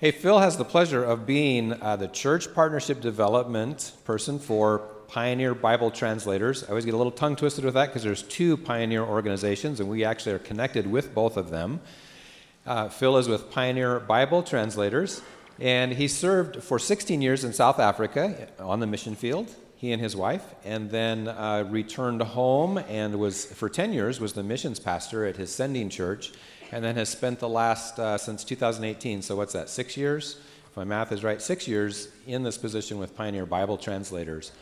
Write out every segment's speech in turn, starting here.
Hey, Phil has the pleasure of being uh, the church partnership development person for Pioneer Bible Translators. I always get a little tongue twisted with that because there's two Pioneer organizations, and we actually are connected with both of them. Uh, Phil is with Pioneer Bible Translators, and he served for 16 years in South Africa on the mission field, he and his wife, and then uh, returned home and was, for 10 years, was the missions pastor at his sending church and then has spent the last, uh, since 2018, so what's that, six years? If my math is right, six years in this position with Pioneer Bible Translators.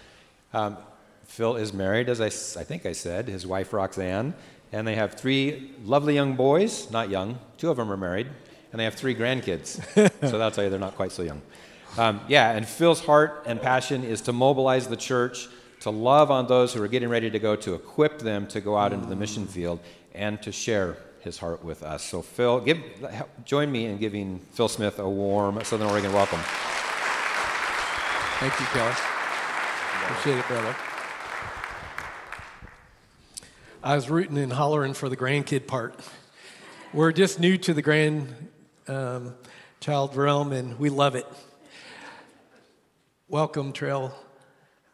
Um, Phil is married, as I, I think I said, his wife Roxanne, and they have three lovely young boys, not young, two of them are married, and they have three grandkids. so that'll tell you they're not quite so young. Um, yeah, and Phil's heart and passion is to mobilize the church, to love on those who are getting ready to go, to equip them to go out into the mission field, and to share his heart with us. So, Phil, give, join me in giving Phil Smith a warm Southern Oregon welcome. Thank you, Kelly. Appreciate it, brother. I was rooting and hollering for the grandkid part. We're just new to the grandchild um, realm, and we love it. Welcome, Trail.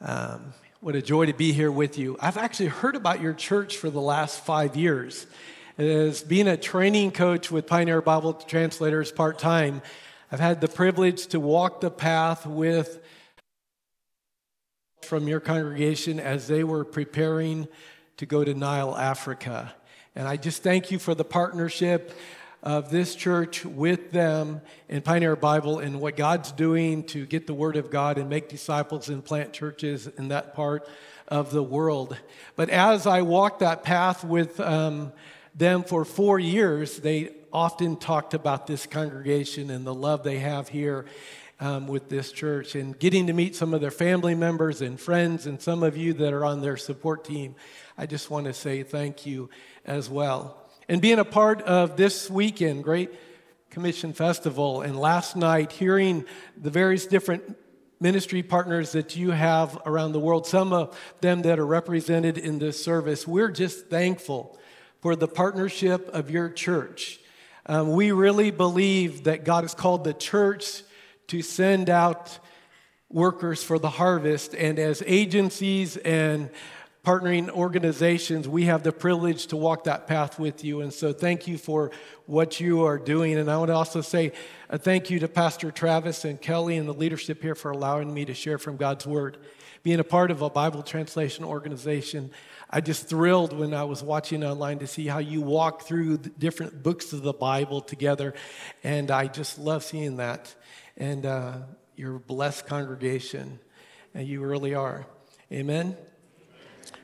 Um, what a joy to be here with you. I've actually heard about your church for the last five years as being a training coach with Pioneer Bible Translators part time, I've had the privilege to walk the path with from your congregation as they were preparing to go to Nile, Africa. And I just thank you for the partnership of this church with them in Pioneer Bible and what God's doing to get the Word of God and make disciples and plant churches in that part of the world. But as I walked that path with um, them for four years, they often talked about this congregation and the love they have here um, with this church and getting to meet some of their family members and friends and some of you that are on their support team. I just want to say thank you as well. And being a part of this weekend, Great Commission Festival, and last night hearing the various different ministry partners that you have around the world, some of them that are represented in this service, we're just thankful for the partnership of your church. Um, we really believe that God has called the church to send out workers for the harvest, and as agencies and partnering organizations, we have the privilege to walk that path with you. And so, thank you for what you are doing. And I want to also say a thank you to Pastor Travis and Kelly and the leadership here for allowing me to share from God's Word. Being a part of a Bible translation organization, I just thrilled when I was watching online to see how you walk through different books of the Bible together. And I just love seeing that. And uh, you're a blessed congregation, and you really are. Amen?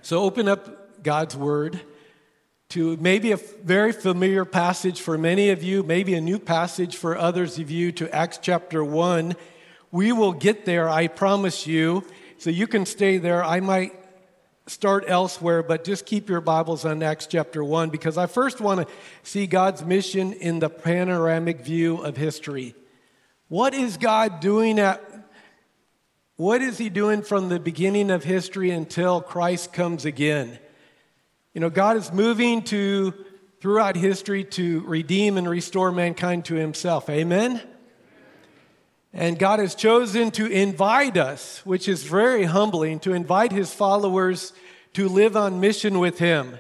So open up God's Word to maybe a very familiar passage for many of you, maybe a new passage for others of you, to Acts chapter 1. We will get there, I promise you. So you can stay there. I might start elsewhere, but just keep your Bibles on Acts chapter 1 because I first want to see God's mission in the panoramic view of history. What is God doing at what is he doing from the beginning of history until Christ comes again? You know, God is moving to throughout history to redeem and restore mankind to himself. Amen. And God has chosen to invite us, which is very humbling, to invite his followers to live on mission with him.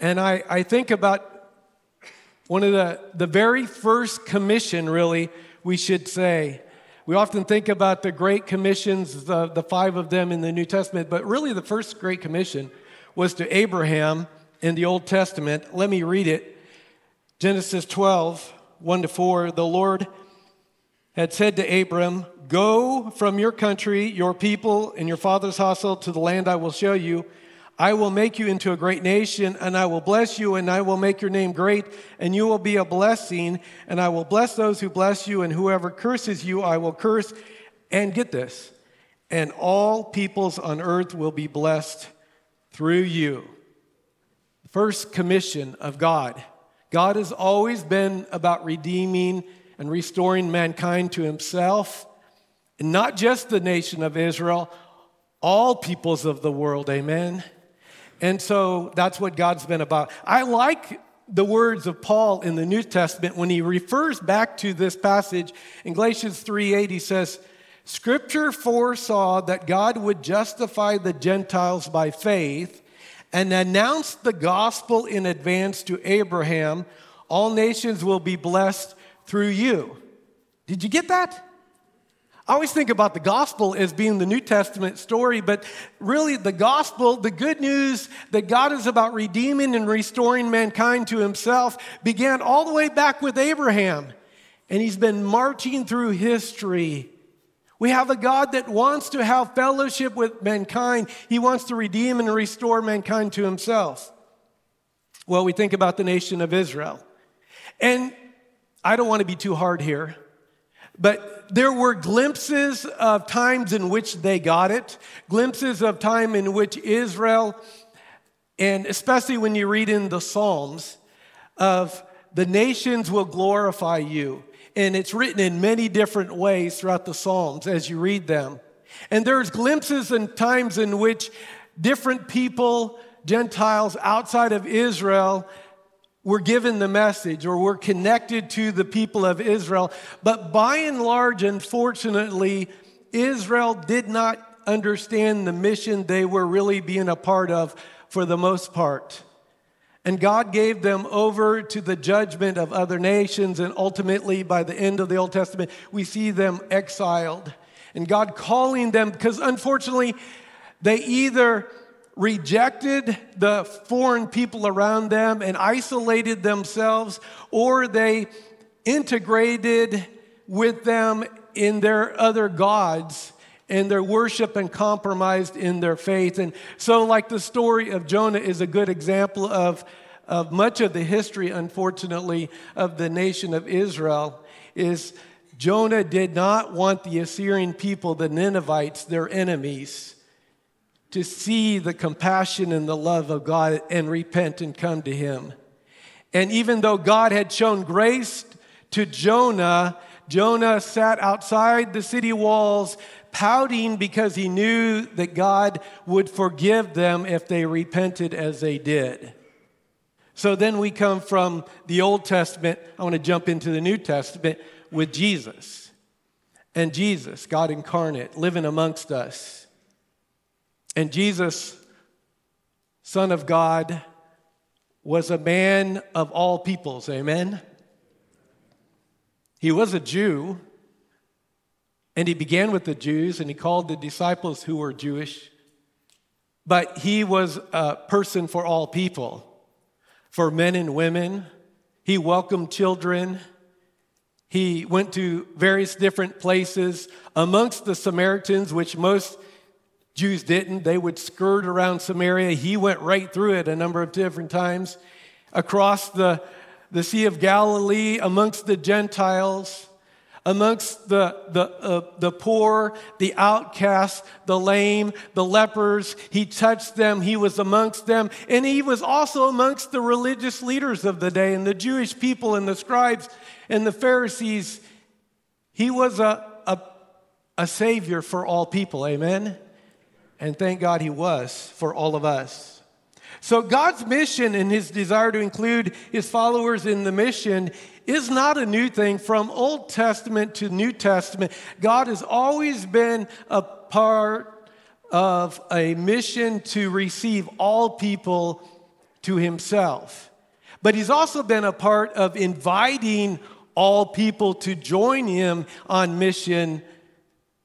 And I, I think about one of the, the very first commission, really, we should say. We often think about the great commissions, the, the five of them in the New Testament, but really the first great commission was to Abraham in the Old Testament. Let me read it Genesis 12, 1 to 4. The Lord had said to Abram, Go from your country, your people, and your father's household to the land I will show you. I will make you into a great nation, and I will bless you, and I will make your name great, and you will be a blessing, and I will bless those who bless you, and whoever curses you, I will curse. And get this, and all peoples on earth will be blessed through you. First commission of God. God has always been about redeeming and restoring mankind to himself, and not just the nation of Israel, all peoples of the world, amen. And so that's what God's been about. I like the words of Paul in the New Testament when he refers back to this passage in Galatians 3:8 he says Scripture foresaw that God would justify the Gentiles by faith and announced the gospel in advance to Abraham all nations will be blessed through you. Did you get that? I always think about the gospel as being the New Testament story, but really the gospel, the good news that God is about redeeming and restoring mankind to himself, began all the way back with Abraham. And he's been marching through history. We have a God that wants to have fellowship with mankind. He wants to redeem and restore mankind to himself. Well, we think about the nation of Israel. And I don't want to be too hard here, but there were glimpses of times in which they got it, glimpses of time in which Israel, and especially when you read in the Psalms, of the nations will glorify you. And it's written in many different ways throughout the Psalms as you read them. And there's glimpses and times in which different people, Gentiles outside of Israel, were given the message or were connected to the people of Israel. But by and large, unfortunately, Israel did not understand the mission they were really being a part of for the most part. And God gave them over to the judgment of other nations. And ultimately, by the end of the Old Testament, we see them exiled. And God calling them, because unfortunately, they either rejected the foreign people around them and isolated themselves, or they integrated with them in their other gods and their worship and compromised in their faith. And so, like the story of Jonah is a good example of, of much of the history, unfortunately, of the nation of Israel, is Jonah did not want the Assyrian people, the Ninevites, their enemies to see the compassion and the love of God and repent and come to Him. And even though God had shown grace to Jonah, Jonah sat outside the city walls pouting because he knew that God would forgive them if they repented as they did. So then we come from the Old Testament. I want to jump into the New Testament with Jesus. And Jesus, God incarnate, living amongst us. And Jesus, Son of God, was a man of all peoples. Amen? He was a Jew, and he began with the Jews, and he called the disciples who were Jewish. But he was a person for all people, for men and women. He welcomed children. He went to various different places amongst the Samaritans, which most Jews didn't. They would skirt around Samaria. He went right through it a number of different times. Across the, the Sea of Galilee, amongst the Gentiles, amongst the, the, uh, the poor, the outcasts, the lame, the lepers. He touched them. He was amongst them. And he was also amongst the religious leaders of the day and the Jewish people and the scribes and the Pharisees. He was a, a, a savior for all people. Amen. And thank God he was for all of us. So, God's mission and his desire to include his followers in the mission is not a new thing. From Old Testament to New Testament, God has always been a part of a mission to receive all people to himself. But he's also been a part of inviting all people to join him on mission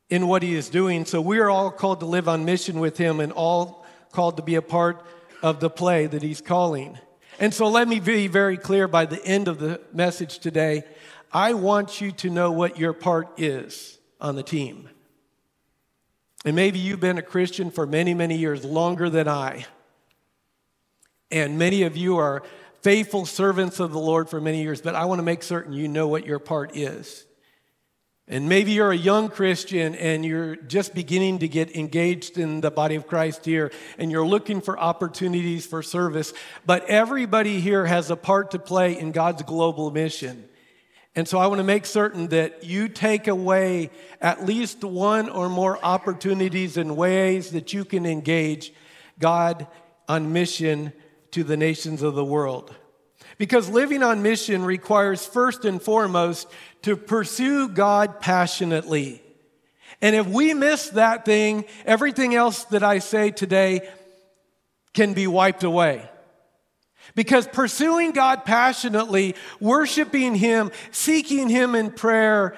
in what he is doing. So we are all called to live on mission with him and all called to be a part of the play that he's calling. And so let me be very clear by the end of the message today. I want you to know what your part is on the team. And maybe you've been a Christian for many, many years, longer than I. And many of you are faithful servants of the Lord for many years, but I want to make certain you know what your part is. And maybe you're a young Christian and you're just beginning to get engaged in the body of Christ here and you're looking for opportunities for service. But everybody here has a part to play in God's global mission. And so I want to make certain that you take away at least one or more opportunities and ways that you can engage God on mission to the nations of the world. Because living on mission requires first and foremost to pursue God passionately. And if we miss that thing, everything else that I say today can be wiped away. Because pursuing God passionately, worshiping Him, seeking Him in prayer,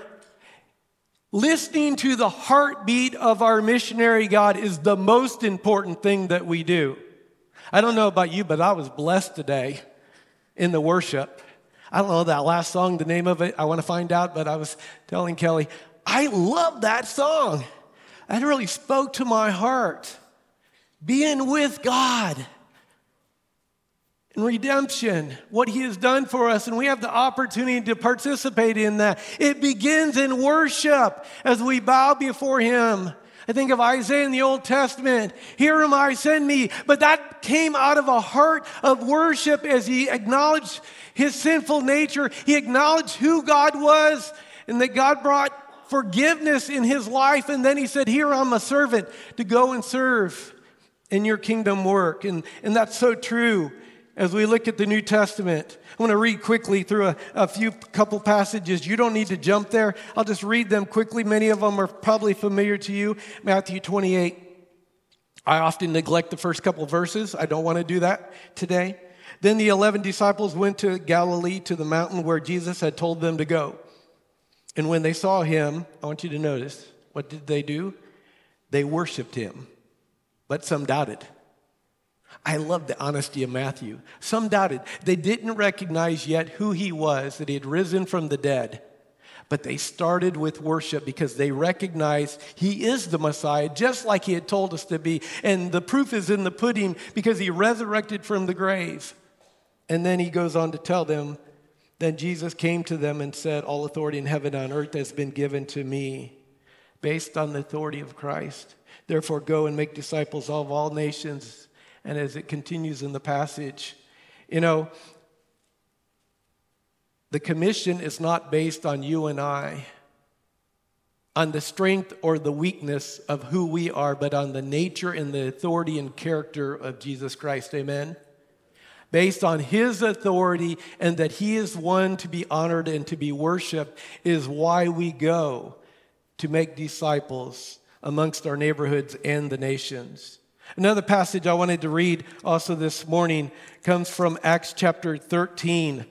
listening to the heartbeat of our missionary God is the most important thing that we do. I don't know about you, but I was blessed today in the worship. I don't know that last song, the name of it. I want to find out, but I was telling Kelly, I love that song. That really spoke to my heart. Being with God and redemption, what He has done for us, and we have the opportunity to participate in that. It begins in worship as we bow before Him. I think of Isaiah in the Old Testament. Here am I, send me. But that came out of a heart of worship as he acknowledged his sinful nature. He acknowledged who God was and that God brought forgiveness in his life. And then he said, Here I'm a servant to go and serve in your kingdom work. And, and that's so true as we look at the New Testament. I want to read quickly through a, a, few couple passages. You don't need to jump there. I'll just read them quickly. Many of them are probably familiar to you. Matthew 28. I often neglect the first couple verses. I don't want to do that today. Then the 11 disciples went to Galilee to the mountain where Jesus had told them to go. And when they saw him, I want you to notice, what did they do? They worshiped him, but some doubted. I love the honesty of Matthew. Some doubted. They didn't recognize yet who he was, that he had risen from the dead. But they started with worship because they recognized he is the Messiah, just like he had told us to be. And the proof is in the pudding because he resurrected from the grave. And then he goes on to tell them, then Jesus came to them and said, All authority in heaven and on earth has been given to me, based on the authority of Christ. Therefore, go and make disciples of all nations and as it continues in the passage, you know, the commission is not based on you and I, on the strength or the weakness of who we are, but on the nature and the authority and character of Jesus Christ. Amen? Based on his authority and that he is one to be honored and to be worshiped, is why we go to make disciples amongst our neighborhoods and the nations. Another passage I wanted to read also this morning comes from Acts chapter 13.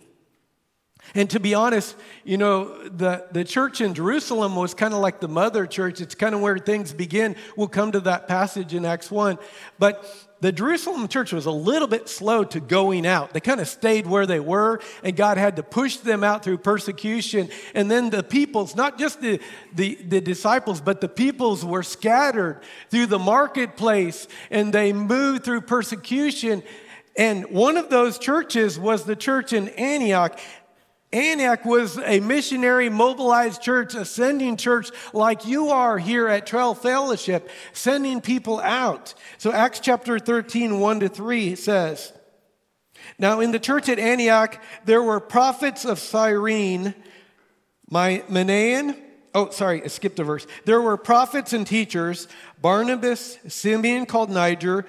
And to be honest, you know, the, the church in Jerusalem was kind of like the mother church. It's kind of where things begin. We'll come to that passage in Acts 1. But the Jerusalem church was a little bit slow to going out. They kind of stayed where they were, and God had to push them out through persecution. And then the peoples, not just the, the, the disciples, but the peoples were scattered through the marketplace, and they moved through persecution. And one of those churches was the church in Antioch. Antioch was a missionary mobilized church, a sending church like you are here at Trail Fellowship, sending people out. So Acts chapter 13, 1 to 3 says, Now in the church at Antioch, there were prophets of Cyrene, my Manaen, oh, sorry, I skipped a verse. There were prophets and teachers, Barnabas, Simeon called Niger,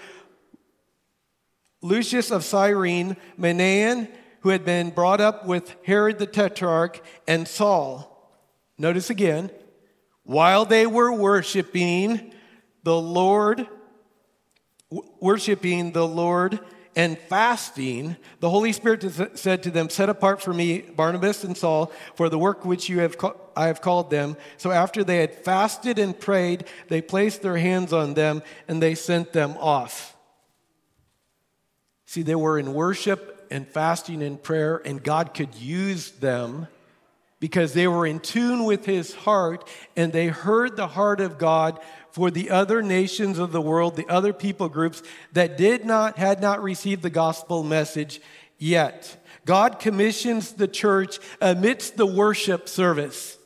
Lucius of Cyrene, Manaen, who had been brought up with Herod the Tetrarch and Saul. Notice again, while they were worshiping the Lord, worshiping the Lord and fasting, the Holy Spirit said to them, Set apart for me Barnabas and Saul for the work which you have I have called them. So after they had fasted and prayed, they placed their hands on them and they sent them off. See, they were in worship and fasting and prayer, and God could use them because they were in tune with his heart and they heard the heart of God for the other nations of the world, the other people groups that did not had not received the gospel message yet. God commissions the church amidst the worship service.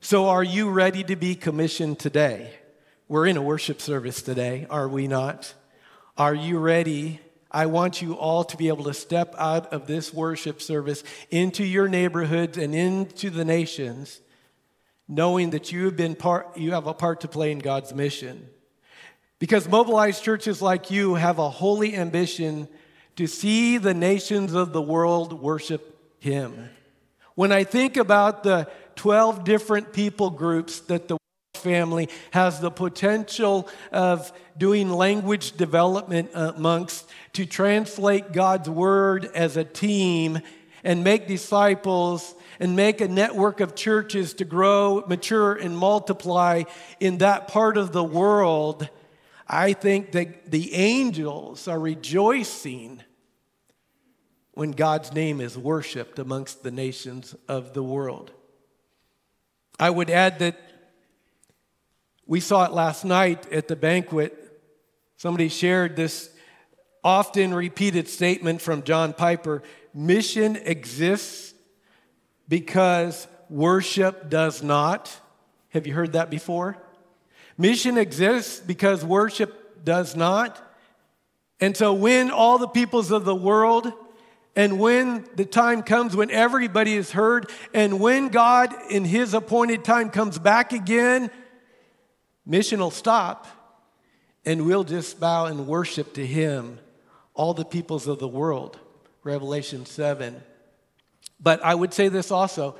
So are you ready to be commissioned today? We're in a worship service today, are we not? Are you ready I want you all to be able to step out of this worship service into your neighborhoods and into the nations, knowing that you have been part, you have a part to play in God's mission. Because mobilized churches like you have a holy ambition to see the nations of the world worship him. When I think about the 12 different people groups that the family has the potential of doing language development amongst to translate God's word as a team and make disciples and make a network of churches to grow, mature, and multiply in that part of the world, I think that the angels are rejoicing when God's name is worshiped amongst the nations of the world. I would add that we saw it last night at the banquet. Somebody shared this often repeated statement from John Piper mission exists because worship does not. Have you heard that before? Mission exists because worship does not. And so when all the peoples of the world and when the time comes when everybody is heard, and when God in His appointed time comes back again, mission will stop, and we'll just bow and worship to Him, all the peoples of the world. Revelation 7. But I would say this also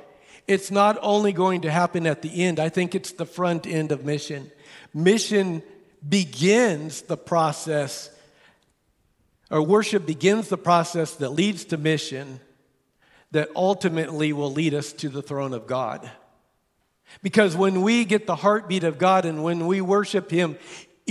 it's not only going to happen at the end, I think it's the front end of mission. Mission begins the process or worship begins the process that leads to mission that ultimately will lead us to the throne of God. Because when we get the heartbeat of God and when we worship Him,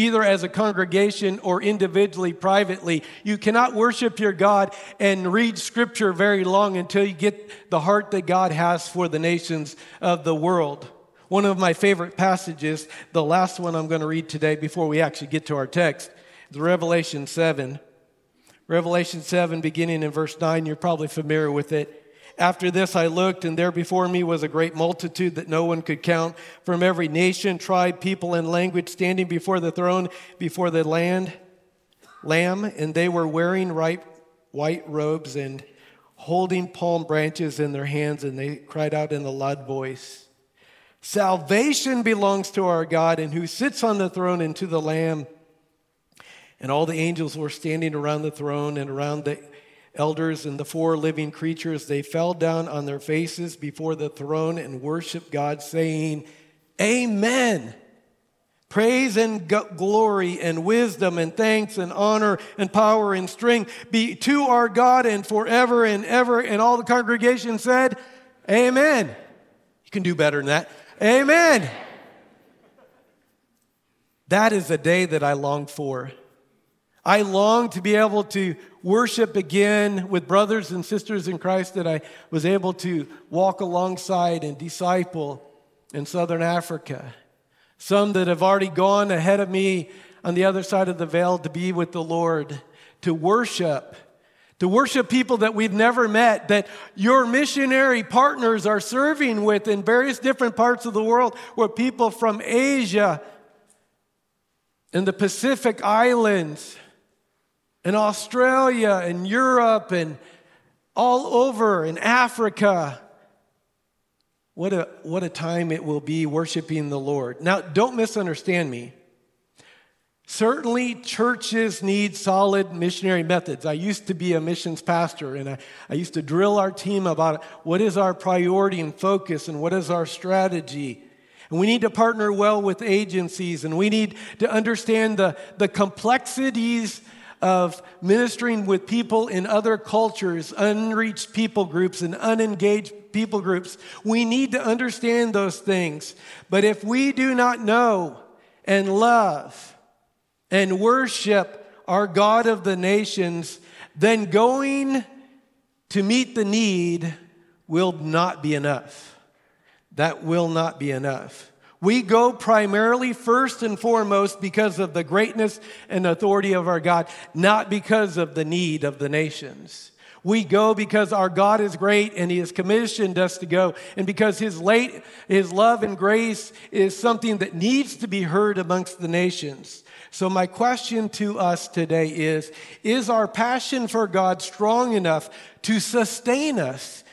either as a congregation or individually, privately, you cannot worship your God and read scripture very long until you get the heart that God has for the nations of the world. One of my favorite passages, the last one I'm going to read today before we actually get to our text, is Revelation 7. Revelation 7, beginning in verse 9, you're probably familiar with it. After this, I looked, and there before me was a great multitude that no one could count from every nation, tribe, people, and language standing before the throne, before the land, lamb, and they were wearing ripe white robes and holding palm branches in their hands, and they cried out in a loud voice Salvation belongs to our God, and who sits on the throne and to the Lamb. And all the angels were standing around the throne and around the elders and the four living creatures. They fell down on their faces before the throne and worshiped God, saying, Amen. Praise and glory and wisdom and thanks and honor and power and strength be to our God and forever and ever. And all the congregation said, Amen. You can do better than that. Amen. That is a day that I long for. I long to be able to worship again with brothers and sisters in Christ that I was able to walk alongside and disciple in southern Africa. Some that have already gone ahead of me on the other side of the veil to be with the Lord, to worship, to worship people that we've never met, that your missionary partners are serving with in various different parts of the world, where people from Asia and the Pacific Islands, in Australia and Europe and all over in Africa. What a, what a time it will be worshiping the Lord. Now, don't misunderstand me. Certainly, churches need solid missionary methods. I used to be a missions pastor, and I, I used to drill our team about what is our priority and focus and what is our strategy. And we need to partner well with agencies, and we need to understand the, the complexities of ministering with people in other cultures, unreached people groups, and unengaged people groups. We need to understand those things. But if we do not know and love and worship our God of the nations, then going to meet the need will not be enough. That will not be enough. We go primarily, first and foremost, because of the greatness and authority of our God, not because of the need of the nations. We go because our God is great and He has commissioned us to go, and because His late, His love and grace is something that needs to be heard amongst the nations. So, my question to us today is Is our passion for God strong enough to sustain us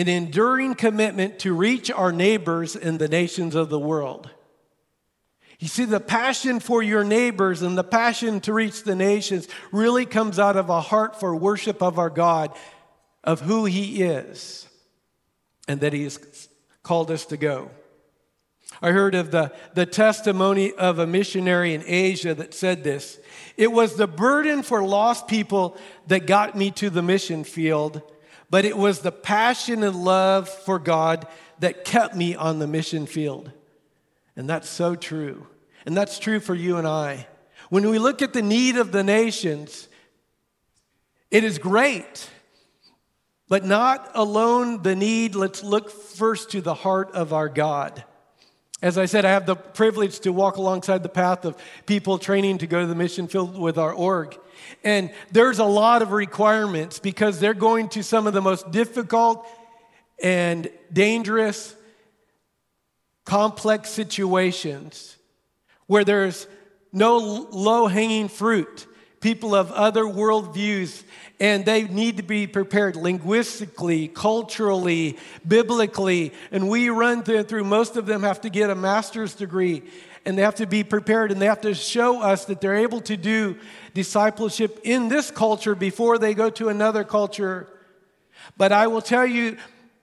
an enduring commitment to reach our neighbors in the nations of the world. You see, the passion for your neighbors and the passion to reach the nations really comes out of a heart for worship of our God, of who He is, and that He has called us to go. I heard of the, the testimony of a missionary in Asia that said this It was the burden for lost people that got me to the mission field, but it was the passion and love for God that kept me on the mission field. And that's so true. And that's true for you and I. When we look at the need of the nations, it is great, but not alone the need. Let's look first to the heart of our God. As I said, I have the privilege to walk alongside the path of people training to go to the mission field with our org. And there's a lot of requirements because they're going to some of the most difficult and dangerous, complex situations where there's no low hanging fruit, people of other worldviews, and they need to be prepared linguistically, culturally, biblically. And we run through, through, most of them have to get a master's degree, and they have to be prepared, and they have to show us that they're able to do discipleship in this culture before they go to another culture. But I will tell you,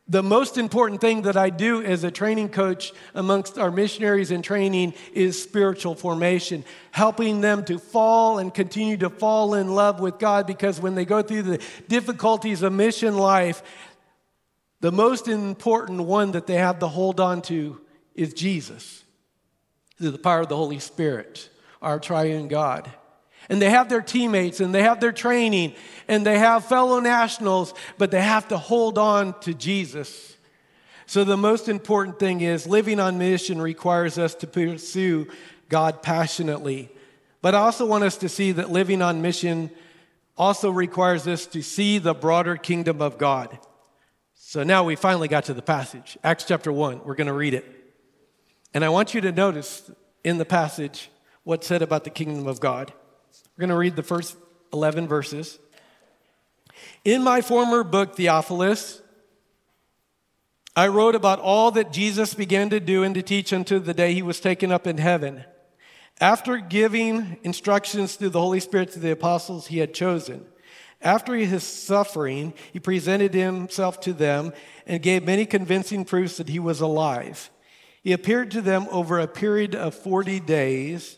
the most important thing that I do as a training coach amongst our missionaries in training is spiritual formation, helping them to fall and continue to fall in love with God because when they go through the difficulties of mission life, the most important one that they have to hold on to is Jesus through the power of the Holy Spirit, our triune God and they have their teammates and they have their training and they have fellow nationals, but they have to hold on to Jesus. So, the most important thing is living on mission requires us to pursue God passionately. But I also want us to see that living on mission also requires us to see the broader kingdom of God. So now we finally got to the passage, Acts chapter 1. We're going to read it. And I want you to notice in the passage what's said about the kingdom of God. We're going to read the first 11 verses. In my former book, Theophilus, I wrote about all that Jesus began to do and to teach until the day he was taken up in heaven. After giving instructions through the Holy Spirit to the apostles he had chosen, after his suffering, he presented himself to them and gave many convincing proofs that he was alive. He appeared to them over a period of 40 days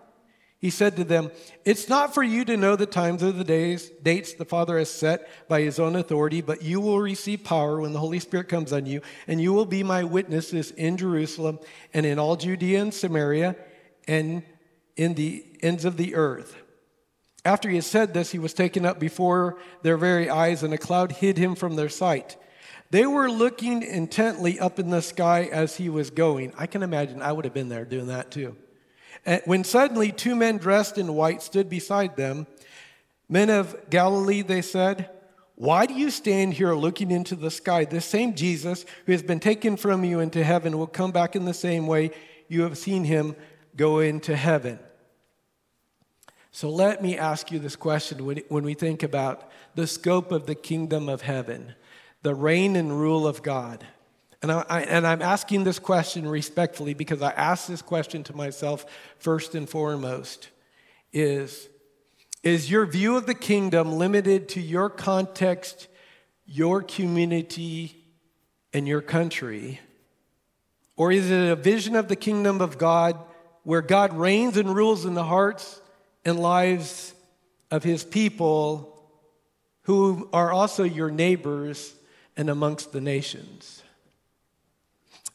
He said to them, It's not for you to know the times or the days, dates the Father has set by his own authority, but you will receive power when the Holy Spirit comes on you, and you will be my witnesses in Jerusalem and in all Judea and Samaria and in the ends of the earth. After he had said this, he was taken up before their very eyes, and a cloud hid him from their sight. They were looking intently up in the sky as he was going. I can imagine I would have been there doing that too. Eh, when suddenly two men dressed in white stood beside them, men of Galilee, they said, Why do you stand here looking into the sky? This same Jesus who has been taken from you into heaven will come back in the same way you have seen him go into heaven. So let me ask you this question when we think about the scope of the kingdom of heaven, the reign and rule of God. And, I, and I'm asking this question respectfully because I ask this question to myself first and foremost is, is your view of the kingdom limited to your context, your community, and your country? Or is it a vision of the kingdom of God where God reigns and rules in the hearts and lives of his people who are also your neighbors and amongst the nations?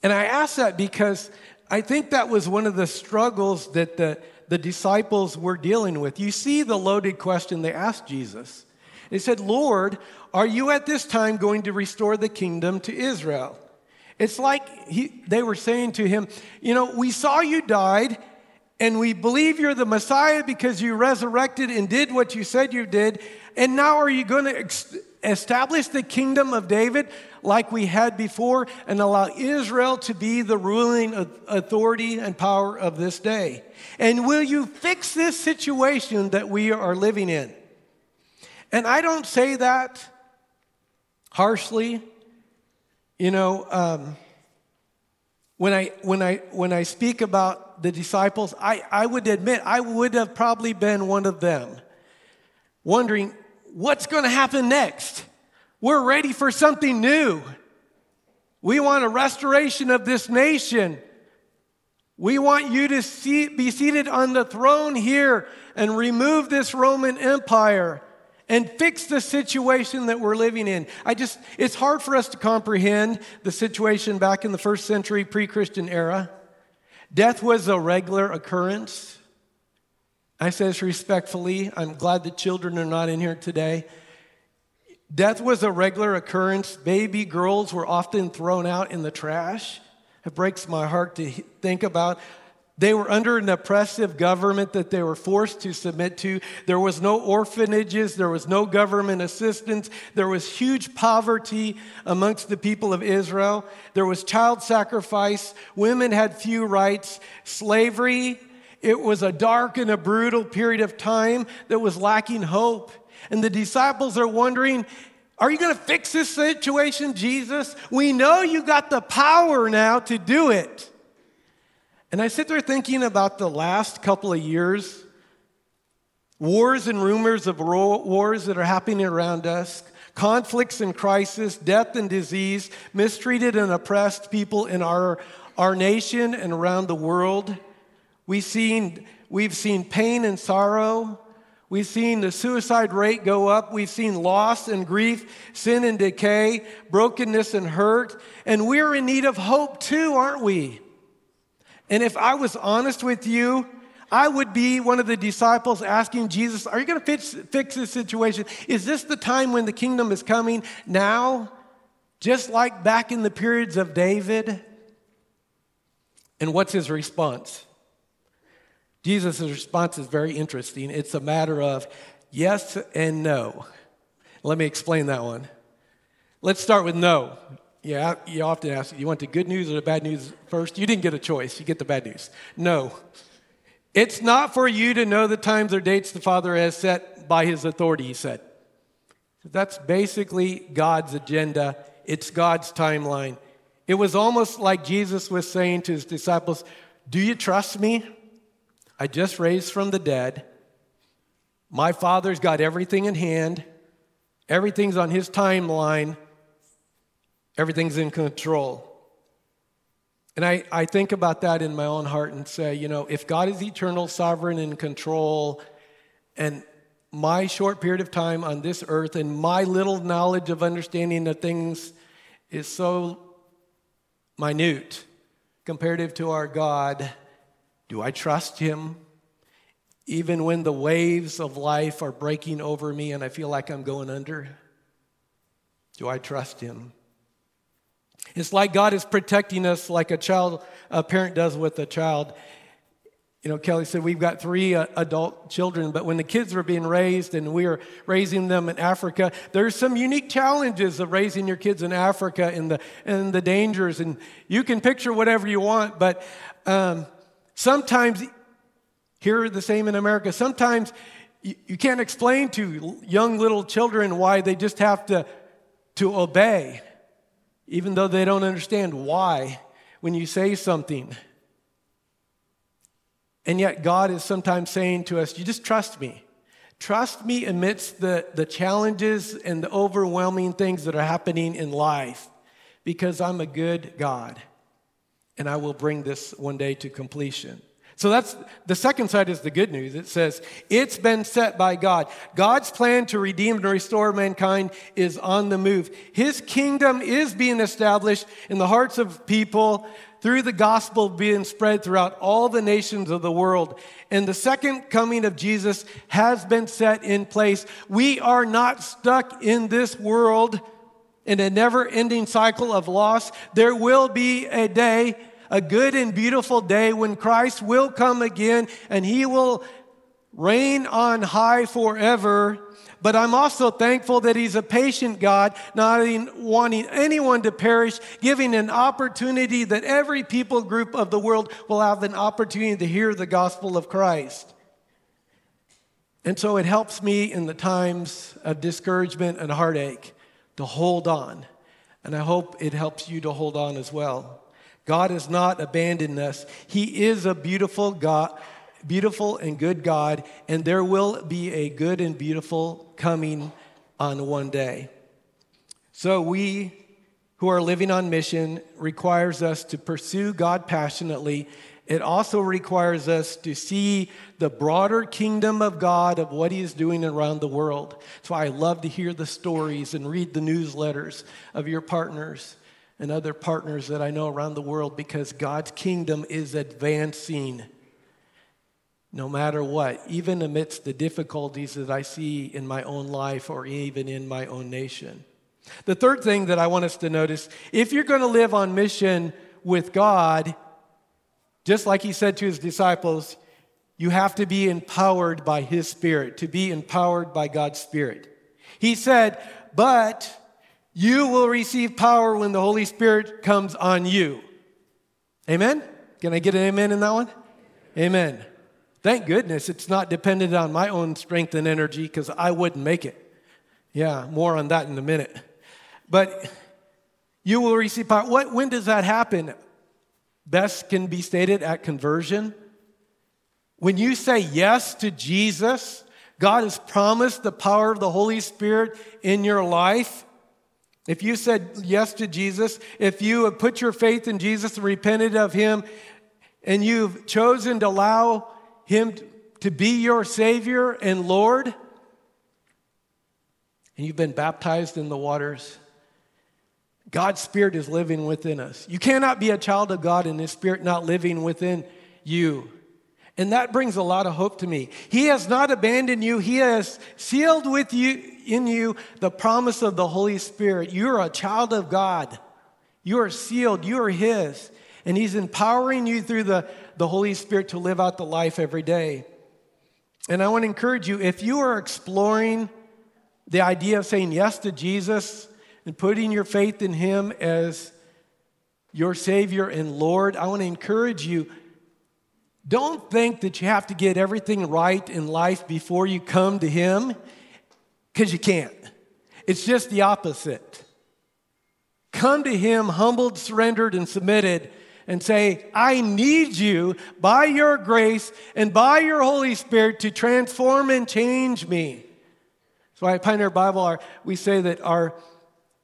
And I ask that because I think that was one of the struggles that the, the disciples were dealing with. You see the loaded question they asked Jesus. They said, Lord, are you at this time going to restore the kingdom to Israel? It's like he, they were saying to him, You know, we saw you died and we believe you're the Messiah because you resurrected and did what you said you did. And now are you going to ex- establish the kingdom of David like we had before and allow Israel to be the ruling authority and power of this day? And will you fix this situation that we are living in? And I don't say that harshly. You know, um, when I, when, I, when I speak about the disciples, I, I would admit I would have probably been one of them, wondering what's going to happen next. We're ready for something new. We want a restoration of this nation. We want you to see, be seated on the throne here and remove this Roman Empire and fix the situation that we're living in. I just, it's hard for us to comprehend the situation back in the first century pre Christian era. Death was a regular occurrence. I say this respectfully. I'm glad the children are not in here today. Death was a regular occurrence. Baby girls were often thrown out in the trash. It breaks my heart to think about they were under an oppressive government that they were forced to submit to. There was no orphanages, there was no government assistance, there was huge poverty amongst the people of Israel, there was child sacrifice, women had few rights, slavery. It was a dark and a brutal period of time that was lacking hope. And the disciples are wondering, are you going to fix this situation, Jesus? We know you got the power now to do it. And I sit there thinking about the last couple of years wars and rumors of wars that are happening around us, conflicts and crisis, death and disease, mistreated and oppressed people in our, our nation and around the world. We've seen, we've seen pain and sorrow. We've seen the suicide rate go up. We've seen loss and grief, sin and decay, brokenness and hurt. And we're in need of hope too, aren't we? And if I was honest with you, I would be one of the disciples asking Jesus, Are you going to fix, fix this situation? Is this the time when the kingdom is coming now? Just like back in the periods of David? And what's his response? Jesus' response is very interesting. It's a matter of yes and no. Let me explain that one. Let's start with no. Yeah, you often ask, you want the good news or the bad news first? You didn't get a choice. You get the bad news. No. It's not for you to know the times or dates the Father has set by his authority, he said. That's basically God's agenda. It's God's timeline. It was almost like Jesus was saying to his disciples, Do you trust me? I just raised from the dead. My Father's got everything in hand, everything's on his timeline. Everything's in control. And I, I think about that in my own heart and say, you know, if God is eternal, sovereign, in control, and my short period of time on this earth and my little knowledge of understanding of things is so minute comparative to our God, do I trust Him? Even when the waves of life are breaking over me and I feel like I'm going under, do I trust Him? It's like God is protecting us like a child, a parent does with a child. You know, Kelly said we've got three uh, adult children, but when the kids were being raised and we were raising them in Africa, there's some unique challenges of raising your kids in Africa and the, and the dangers. And you can picture whatever you want, but um, sometimes, here the same in America, sometimes you, you can't explain to young little children why they just have to, to obey even though they don't understand why when you say something. And yet, God is sometimes saying to us, You just trust me. Trust me amidst the, the challenges and the overwhelming things that are happening in life because I'm a good God and I will bring this one day to completion. So that's the second side is the good news. It says, it's been set by God. God's plan to redeem and restore mankind is on the move. His kingdom is being established in the hearts of people through the gospel being spread throughout all the nations of the world. And the second coming of Jesus has been set in place. We are not stuck in this world in a never ending cycle of loss. There will be a day a good and beautiful day when Christ will come again and he will reign on high forever. But I'm also thankful that he's a patient God, not wanting anyone to perish, giving an opportunity that every people group of the world will have an opportunity to hear the gospel of Christ. And so it helps me in the times of discouragement and heartache to hold on. And I hope it helps you to hold on as well. God has not abandoned us. He is a beautiful God, beautiful and good God, and there will be a good and beautiful coming on one day. So we who are living on mission requires us to pursue God passionately it also requires us to see the broader kingdom of God of what He is doing around the world. That's why I love to hear the stories and read the newsletters of your partners and other partners that I know around the world because God's kingdom is advancing no matter what, even amidst the difficulties that I see in my own life or even in my own nation. The third thing that I want us to notice if you're going to live on mission with God, just like he said to his disciples, you have to be empowered by his spirit, to be empowered by God's spirit. He said, but you will receive power when the Holy Spirit comes on you. Amen? Can I get an amen in that one? Amen. Thank goodness it's not dependent on my own strength and energy because I wouldn't make it. Yeah, more on that in a minute. But you will receive power. What, when does that happen? best can be stated at conversion. When you say yes to Jesus, God has promised the power of the Holy Spirit in your life. If you said yes to Jesus, if you have put your faith in Jesus and repented of Him, and you've chosen to allow Him to be your Savior and Lord, and you've been baptized in the waters, God's Spirit is living within us. You cannot be a child of God and His Spirit not living within you. And that brings a lot of hope to me. He has not abandoned you. He has sealed with you in you the promise of the Holy Spirit. You're a child of God. You are sealed. You are His. And He's empowering you through the, the Holy Spirit to live out the life every day. And I want to encourage you if you are exploring the idea of saying yes to Jesus, and putting your faith in Him as your Savior and Lord, I want to encourage you don't think that you have to get everything right in life before you come to Him, because you can't. It's just the opposite. Come to Him humbled, surrendered, and submitted, and say, I need you by your grace and by your Holy Spirit to transform and change me. So at Pioneer Bible, we say that our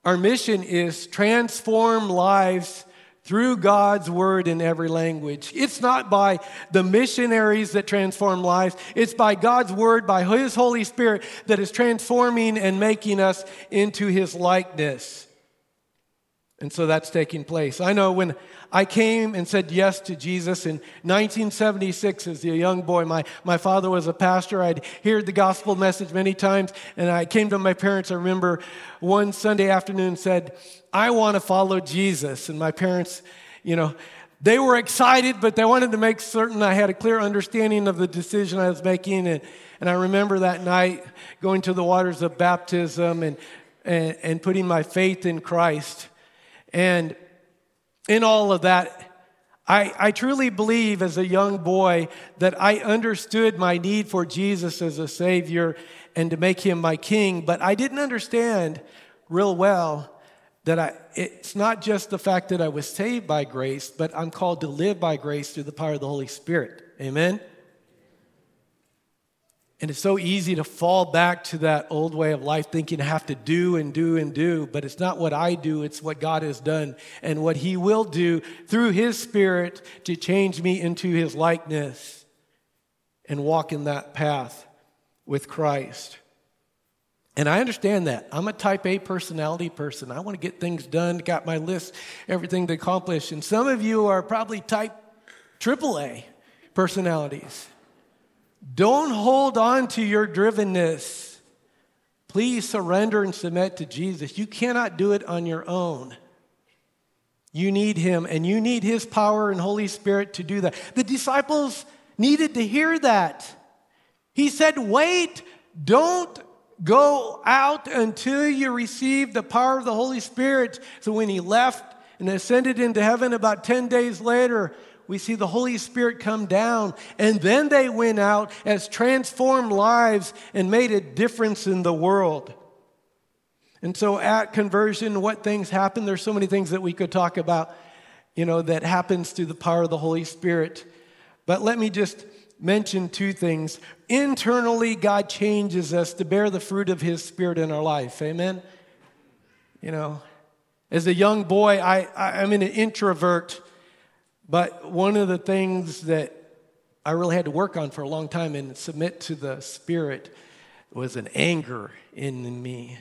our mission is transform lives through God's word in every language. It's not by the missionaries that transform lives, it's by God's word, by His Holy Spirit that is transforming and making us into His likeness. And so that's taking place. I know when I came and said yes to Jesus in 1976 as a young boy, my, my father was a pastor. I'd heard the gospel message many times, and I came to my parents. I remember one Sunday afternoon said, I want to follow Jesus. And my parents, you know, they were excited, but they wanted to make certain I had a clear understanding of the decision I was making. And, and I remember that night going to the waters of baptism and, and, and putting my faith in Christ. And in all of that, I, I truly believe as a young boy that I understood my need for Jesus as a Savior and to make Him my King, but I didn't understand real well that I, it's not just the fact that I was saved by grace, but I'm called to live by grace through the power of the Holy Spirit. Amen? And it's so easy to fall back to that old way of life, thinking I have to do and do and do, but it's not what I do, it's what God has done and what He will do through His Spirit to change me into His likeness and walk in that path with Christ. And I understand that. I'm a type A personality person. I want to get things done, got my list, everything to accomplish. And some of you are probably type AAA personalities. Don't hold on to your drivenness. Please surrender and submit to Jesus. You cannot do it on your own. You need him, and you need his power and Holy Spirit to do that. The disciples needed to hear that. He said, Wait, don't go out until you receive the power of the Holy Spirit. So when he left and ascended into heaven about 10 days later, we see the Holy Spirit come down, and then they went out as transformed lives and made a difference in the world. And so at conversion, what things happen? There's so many things that we could talk about, you know, that happens through the power of the Holy Spirit. But let me just mention two things. Internally, God changes us to bear the fruit of His Spirit in our life. Amen? You know, as a young boy, I, I, am an introvert, but one of the things that I really had to work on for a long time and submit to the Spirit was an anger in me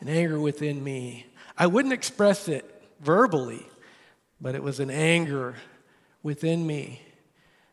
an anger within me. I wouldn't express it verbally, but it was an anger within me.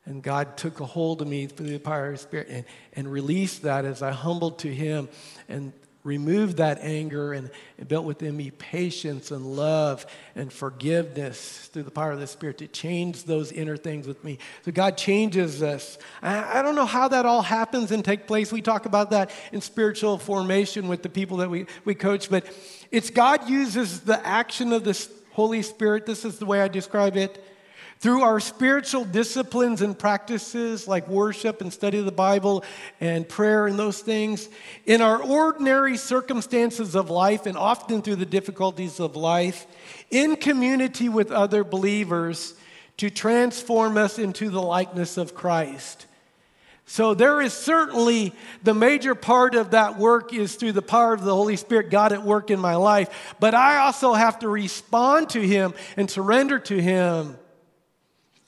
And God took a hold of me through the power of His Spirit and, and released that as I humbled to Him and removed that anger and, built within me patience and love and forgiveness through the power of the Spirit to change those inner things with me. So God changes us. I, I don't know how that all happens and take place. We talk about that in spiritual formation with the people that we, we coach, but it's God uses the action of the Holy Spirit. This is the way I describe it through our spiritual disciplines and practices like worship and study of the Bible and prayer and those things, in our ordinary circumstances of life and often through the difficulties of life, in community with other believers to transform us into the likeness of Christ. So there is certainly the major part of that work is through the power of the Holy Spirit, God at work in my life. But I also have to respond to Him and surrender to Him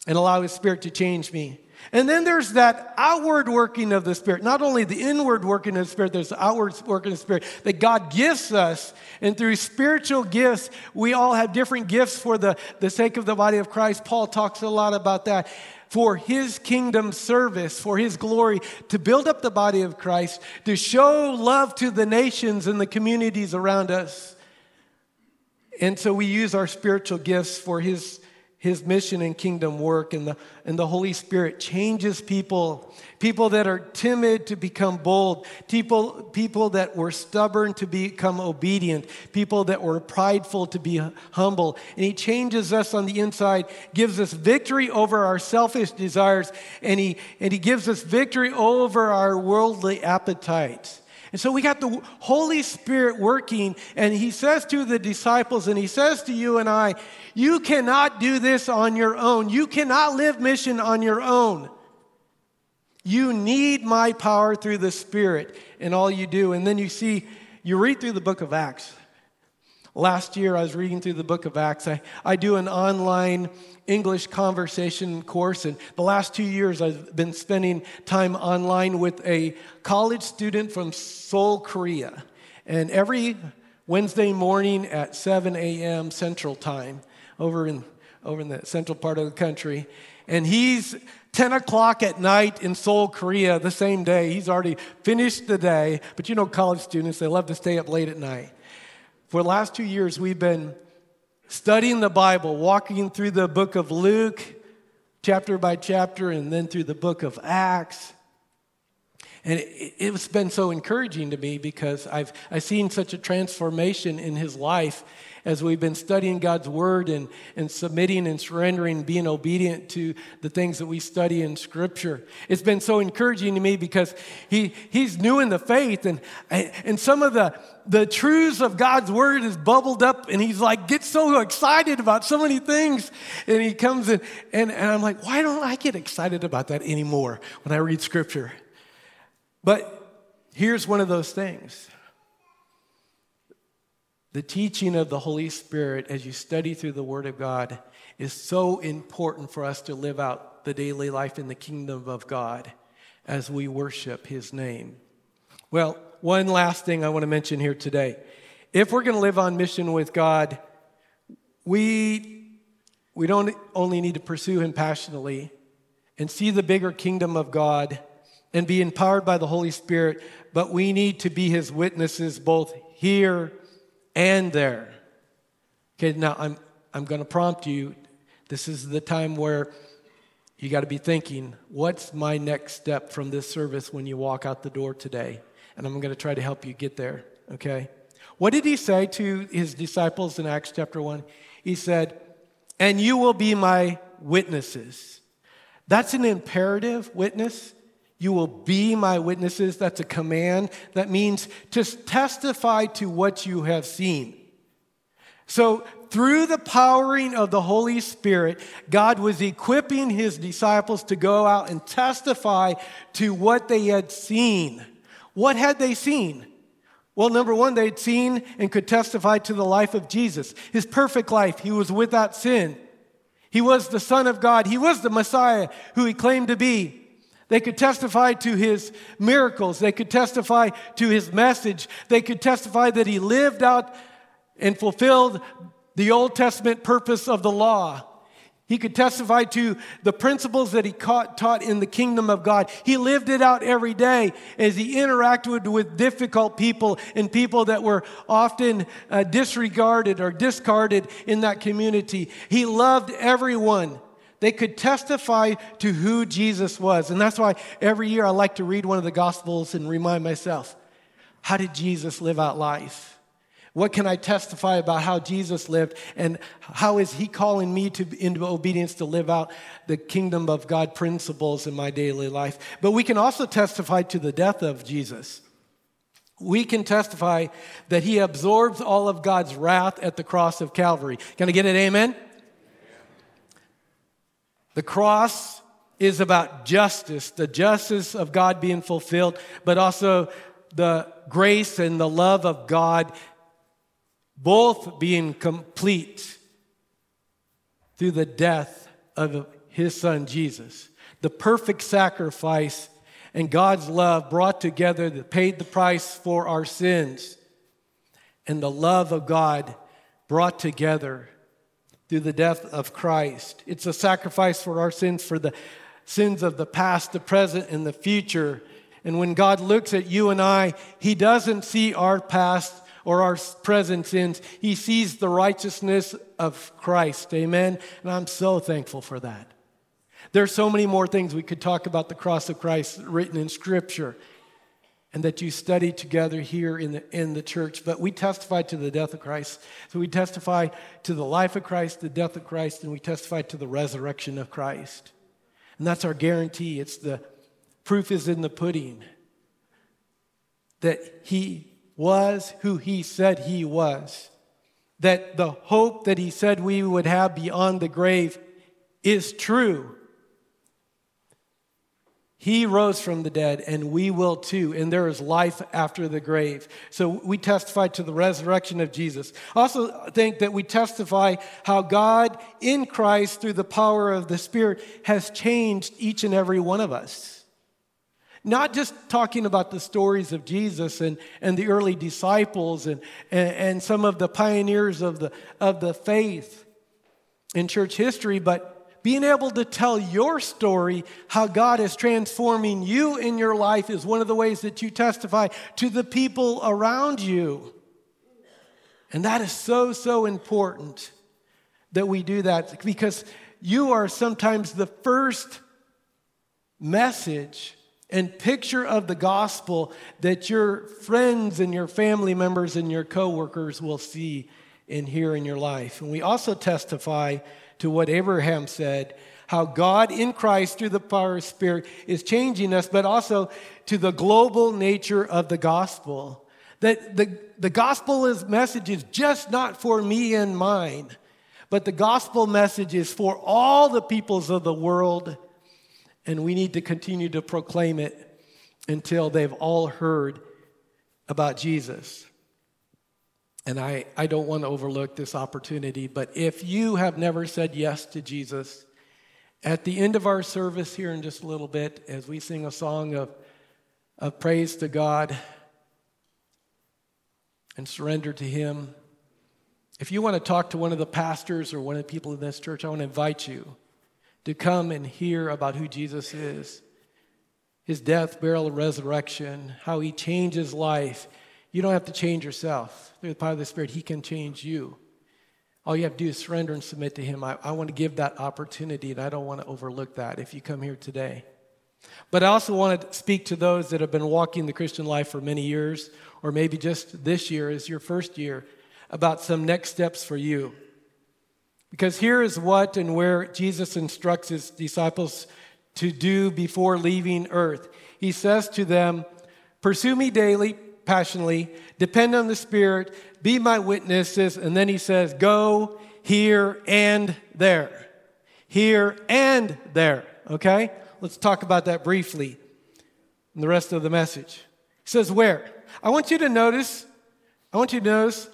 and allow His Spirit to change me. And then there's that outward working of the Spirit. Not only the inward working of the Spirit, there's the outward working of the Spirit that God gifts us. And through spiritual gifts, we all have different gifts for the, the sake of the body of Christ. Paul talks a lot about that. For his kingdom service, for his glory, to build up the body of Christ, to show love to the nations and the communities around us. And so we use our spiritual gifts for his his mission and kingdom work and the, and the holy spirit changes people people that are timid to become bold people, people that were stubborn to become obedient people that were prideful to be humble. And he changes us on the inside gives us victory over our selfish desires and he, and he gives us victory over our worldly appetites and so we got the Holy Spirit working, and He says to the disciples, and He says to you and I, You cannot do this on your own. You cannot live mission on your own. You need my power through the Spirit in all you do. And then you see, you read through the book of Acts. Last year, I was reading through the book of Acts. I, I do an online English conversation course, and the last two years, I've been spending time online with a college student from Seoul, Korea. And every Wednesday morning at 7 a.m. Central Time, over in, over in the central part of the country, and he's 10 o'clock at night in Seoul, Korea, the same day. He's already finished the day, but you know, college students, they love to stay up late at night. For the last two years, we've been studying the Bible, walking through the book of Luke, chapter by chapter, and then through the book of Acts. And it, it's been so encouraging to me because I've, I've seen such a transformation in his life as we've been studying God's word and, and submitting and surrendering, being obedient to the things that we study in Scripture. It's been so encouraging to me because he, he's new in the faith, and, and some of the, the truths of God's word is bubbled up, and he's like, gets so excited about so many things. And he comes in, and, and I'm like, why don't I get excited about that anymore when I read Scripture? But here's one of those things the teaching of the Holy Spirit as you study through the Word of God is so important for us to live out the daily life in the kingdom of God as we worship His name. Well, one last thing I want to mention here today. If we're going to live on mission with God, we, we don't only need to pursue Him passionately and see the bigger kingdom of God and be empowered by the Holy Spirit, but we need to be His witnesses both here and there. Okay, now I'm, I'm going to prompt you. This is the time where you got to be thinking, what's my next step from this service when you walk out the door today? And I'm going to try to help you get there, okay? What did he say to his disciples in Acts chapter 1? He said, And you will be my witnesses. That's an imperative witness. You will be my witnesses. That's a command. That means to testify to what you have seen. So, through the powering of the Holy Spirit, God was equipping his disciples to go out and testify to what they had seen. What had they seen? Well, number one, they'd seen and could testify to the life of Jesus, his perfect life. He was without sin. He was the Son of God. He was the Messiah who he claimed to be. They could testify to his miracles. They could testify to his message. They could testify that he lived out and fulfilled the Old Testament purpose of the law. He could testify to the principles that he taught in the kingdom of God. He lived it out every day as he interacted with difficult people and people that were often uh, disregarded or discarded in that community. He loved everyone. They could testify to who Jesus was. And that's why every year I like to read one of the Gospels and remind myself how did Jesus live out life? What can I testify about how Jesus lived and how is he calling me to into obedience to live out the kingdom of God principles in my daily life? But we can also testify to the death of Jesus. We can testify that he absorbs all of God's wrath at the cross of Calvary. Can I get it? Amen. The cross is about justice, the justice of God being fulfilled, but also the grace and the love of God both being complete through the death of his son Jesus. The perfect sacrifice and God's love brought together that paid the price for our sins, and the love of God brought together through the death of Christ. It's a sacrifice for our sins, for the sins of the past, the present, and the future. And when God looks at you and I, He doesn't see our past or our present sins. He sees the righteousness of Christ. Amen. And I'm so thankful for that. There's so many more things we could talk about the cross of Christ written in Scripture and that you study together here in the, in the church. But we testify to the death of Christ. So we testify to the life of Christ, the death of Christ, and we testify to the resurrection of Christ. And that's our guarantee. It's the proof is in the pudding that he was who he said he was. That the hope that he said we would have beyond the grave is true. He rose from the dead, and we will too. And there is life after the grave. So we testify to the resurrection of Jesus. Also, think that we testify how God in Christ, through the power of the Spirit, has changed each and every one of us. Not just talking about the stories of Jesus and, and the early disciples and, and, and some of the pioneers of the, of the faith in church history, but being able to tell your story, how God is transforming you in your life, is one of the ways that you testify to the people around you. And that is so, so important that we do that because you are sometimes the first message and picture of the gospel that your friends and your family members and your coworkers will see and hear in your life. And we also testify to what Abraham said how God in Christ through the power of Spirit is changing us, but also to the global nature of the gospel. That the, the gospel is message is just not for me and mine, but the gospel message is for all the peoples of the world and we need to continue to proclaim it until they've all heard about Jesus. And I, I don't want to overlook this opportunity, but if you have never said yes to Jesus, at the end of our service here in just a little bit, as we sing a song of, of praise to God and surrender to Him, if you want to talk to one of the pastors or one of the people in this church, I want to invite you to come and hear about who Jesus is his death, burial, and resurrection, how he changes life. You don't have to change yourself. Through the power of the Spirit, he can change you. all you have to do is surrender and submit to Him. I, I want to give that opportunity, and I don't want to overlook that if you come here today. But I also want to speak to those that have been walking the Christian life for many years, or maybe just this year is your first year, about some next steps for you. Because here is what and where Jesus instructs his disciples to do before leaving earth. He says to them, Pursue me daily, passionately, depend on the Spirit, be my witnesses. And then he says, Go here and there. Here and there. Okay? Let's talk about that briefly in the rest of the message. He says, Where? I want you to notice, I want you to notice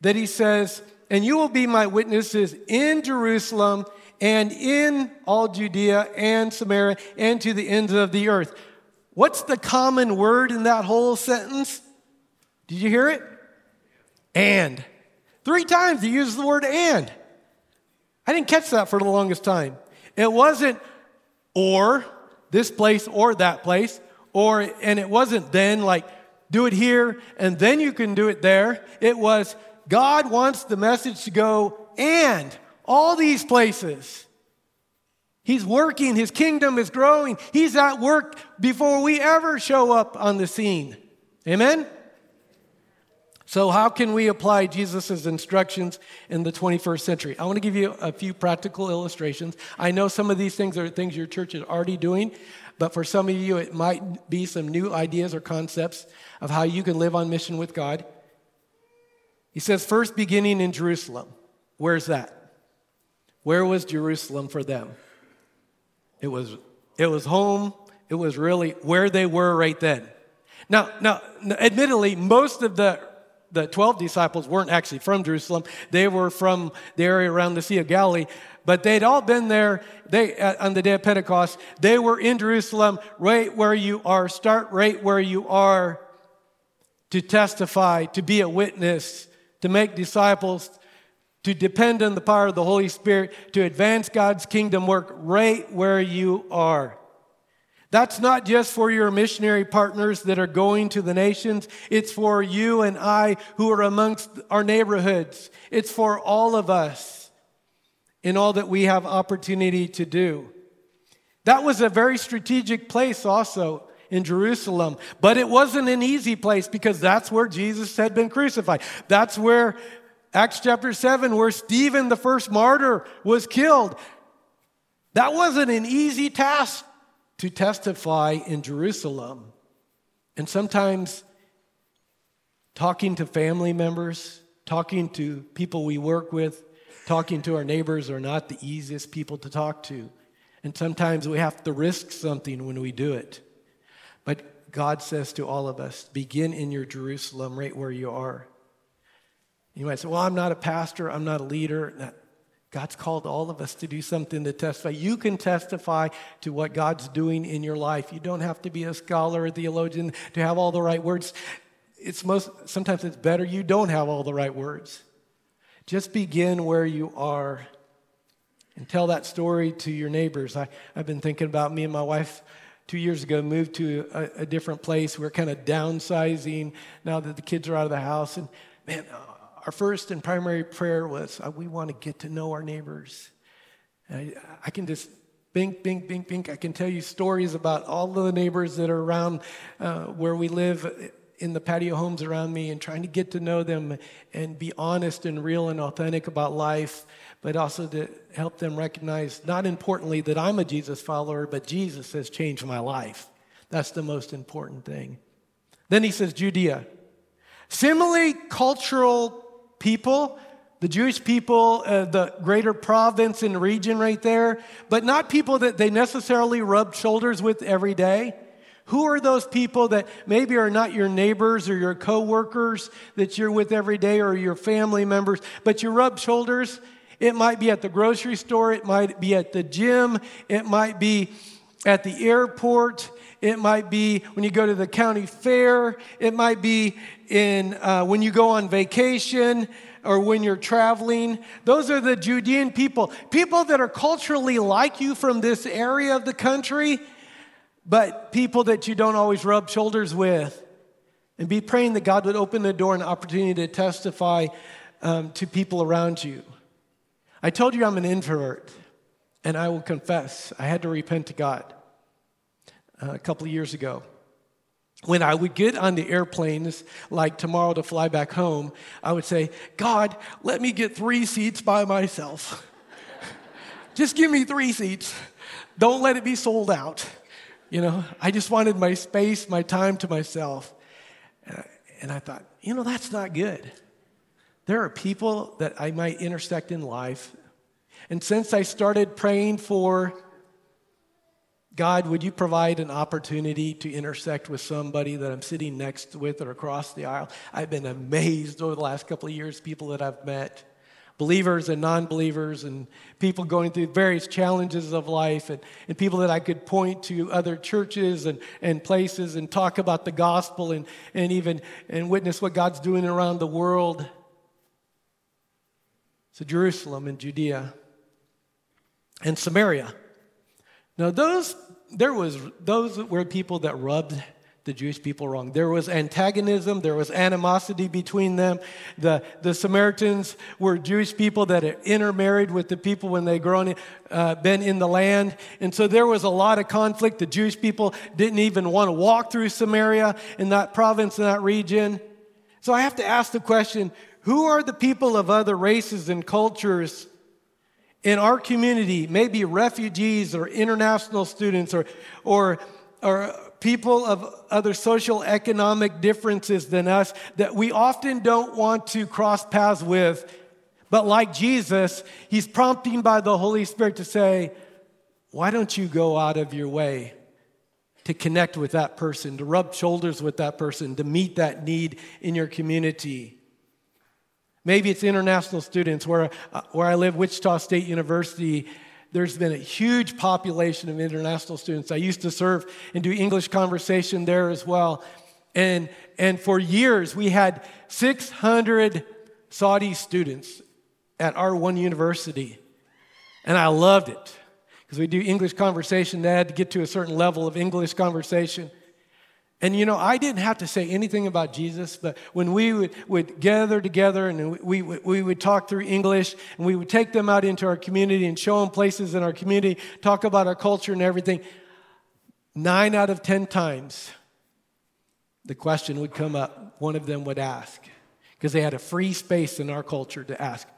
that he says, And you will be my witnesses in Jerusalem and in all Judea and Samaria and to the ends of the earth. What's the common word in that whole sentence? Did you hear it? And. Three times he uses the word and. I didn't catch that for the longest time. It wasn't or this place or that place, or, and it wasn't then like do it here and then you can do it there. It was God wants the message to go and all these places. He's working, his kingdom is growing. He's at work before we ever show up on the scene. Amen? So, how can we apply Jesus' instructions in the 21st century? I want to give you a few practical illustrations. I know some of these things are things your church is already doing, but for some of you, it might be some new ideas or concepts of how you can live on mission with God. He says, first beginning in Jerusalem. Where's that? Where was Jerusalem for them? It was, it was home. It was really where they were right then. Now, now, admittedly, most of the the 12 disciples weren't actually from Jerusalem. They were from the area around the Sea of Galilee, but they'd all been there they, uh, on the day of Pentecost. They were in Jerusalem, right where you are. Start right where you are to testify, to be a witness, to make disciples, to depend on the power of the Holy Spirit, to advance God's kingdom work right where you are. That's not just for your missionary partners that are going to the nations. It's for you and I who are amongst our neighborhoods. It's for all of us in all that we have opportunity to do. That was a very strategic place also in Jerusalem, but it wasn't an easy place because that's where Jesus had been crucified. That's where Acts chapter 7, where Stephen, the first martyr, was killed. That wasn't an easy task to testify in Jerusalem. And sometimes talking to family members, talking to people we work with, talking to our neighbors are not the easiest people to talk to. And sometimes we have to risk something when we do it. But God says to all of us begin in your Jerusalem right where you are. You might say, Well, I'm not a pastor, I'm not a leader. God's called all of us to do something to testify. You can testify to what God's doing in your life. You don't have to be a scholar or theologian to have all the right words. It's most sometimes it's better you don't have all the right words. Just begin where you are and tell that story to your neighbors. I, I've been thinking about me and my wife two years ago moved to a, a different place. We're kind of downsizing now that the kids are out of the house. And man, our first and primary prayer was uh, we want to get to know our neighbors. I, I, can just bink, bink, bink, bink. I can tell you stories about all of the neighbors that are around uh, where we live in the patio homes around me and trying to get to know them and be honest and real and authentic about life, but also to help them recognize, not importantly, that I'm a Jesus follower, but Jesus has changed my life. That's the most important thing. Then he says, Judea. Similarly, cultural people, the Jewish people, uh, the greater province and region right there, but not people that they necessarily rub shoulders with every day. Who are those people that maybe are not your neighbors or your coworkers that you're with every day or your family members, but you rub shoulders? It might be at the grocery store, it might be at the gym, it might be at the airport, it might be when you go to the county fair. It might be in uh, when you go on vacation or when you're traveling. Those are the Judean people, people that are culturally like you from this area of the country, but people that you don't always rub shoulders with. And be praying that God would open the door and opportunity to testify um, to people around you. I told you I'm an introvert, and I will confess, I had to repent to God uh, a couple of years ago. When I would get on the airplanes, like tomorrow to fly back home, I would say, God, let me get three seats by myself. just give me three seats. Don't let it be sold out. You know, I just wanted my space, my time to myself. And I thought, you know, that's not good. There are people that I might intersect in life. And since I started praying for God, would you provide an opportunity to intersect with somebody that I'm sitting next with or across the aisle? I've been amazed over the last couple of years, people that I've met, believers and non believers, and people going through various challenges of life, and, and people that I could point to other churches and, and places and talk about the gospel and, and even and witness what God's doing around the world. So, Jerusalem and Judea and Samaria. Now, those there was those were people that rubbed the Jewish people wrong. There was antagonism, there was animosity between them. The, the Samaritans were Jewish people that intermarried with the people when they grown uh, been in the land. And so there was a lot of conflict. The Jewish people didn't even want to walk through Samaria in that province, in that region. So I have to ask the question who are the people of other races and cultures in our community, maybe refugees or international students or, or, or people of other social economic differences than us that we often don't want to cross paths with. But like Jesus, he's prompting by the Holy Spirit to say, why don't you go out of your way to connect with that person, to rub shoulders with that person, to meet that need in your community? Maybe it's international students. Where, uh, where I live, Wichita State University, there's been a huge population of international students. I used to serve and do English conversation there as well. And, and for years, we had 600 Saudi students at our one university. And I loved it because we do English conversation. They had to get to a certain level of English conversation. And you know, I didn't have to say anything about Jesus, but when we would, would gather together and we, we, we would talk through English and we would take them out into our community and show them places in our community, talk about our culture and everything, nine out of 10 times the question would come up, one of them would ask, because they had a free space in our culture to ask,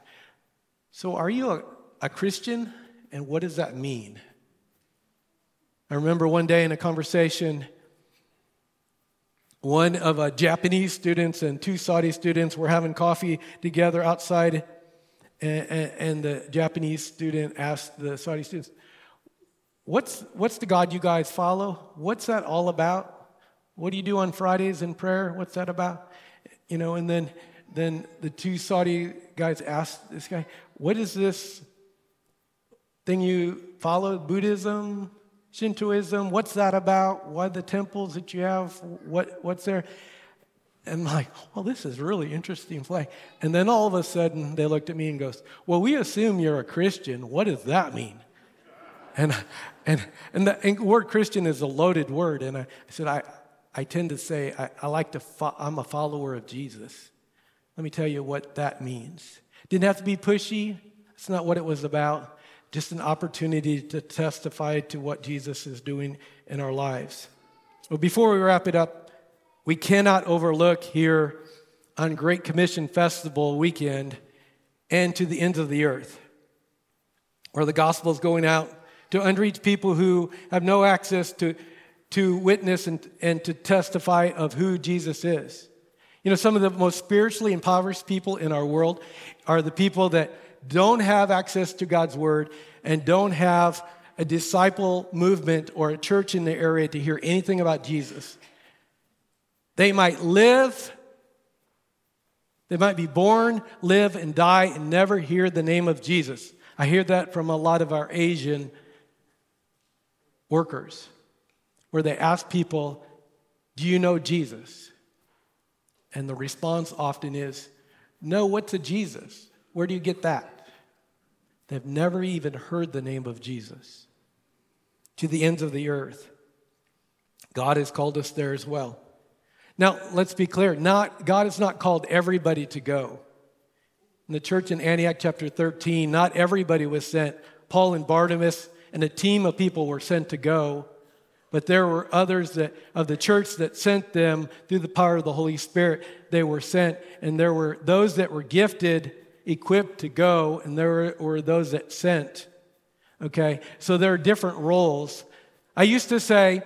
So, are you a, a Christian? And what does that mean? I remember one day in a conversation, one of uh, Japanese students and two Saudi students were having coffee together outside, and, and, and the Japanese student asked the Saudi students, what's, what's the God you guys follow? What's that all about? What do you do on Fridays in prayer? What's that about? You know, and then, then the two Saudi guys asked this guy, What is this thing you follow? Buddhism? Shintoism, what's that about? Why the temples that you have? What, what's there? And I'm like, well, this is really interesting play. And then all of a sudden they looked at me and goes, well, we assume you're a Christian. What does that mean? And, and, and the and word Christian is a loaded word. And I, I said, I, I tend to say, I, I like to, fo- I'm a follower of Jesus. Let me tell you what that means. Didn't have to be pushy. That's not what it was about just an opportunity to testify to what Jesus is doing in our lives. Well, before we wrap it up, we cannot overlook here on Great Commission Festival weekend and to the ends of the earth, where the gospel is going out to unreached people who have no access to, to witness and, and to testify of who Jesus is. You know, some of the most spiritually impoverished people in our world are the people that don't have access to God's word and don't have a disciple movement or a church in the area to hear anything about Jesus. They might live, they might be born, live, and die and never hear the name of Jesus. I hear that from a lot of our Asian workers, where they ask people, Do you know Jesus? And the response often is, No, what's a Jesus? Where do you get that? They've never even heard the name of Jesus. To the ends of the earth. God has called us there as well. Now, let's be clear, not, God has not called everybody to go. In the church in Antioch, chapter 13, not everybody was sent. Paul and Barnabas and a team of people were sent to go. But there were others that, of the church that sent them through the power of the Holy Spirit. They were sent, and there were those that were gifted, equipped to go, and there were, those that sent. Okay, so there are different roles. I used to say,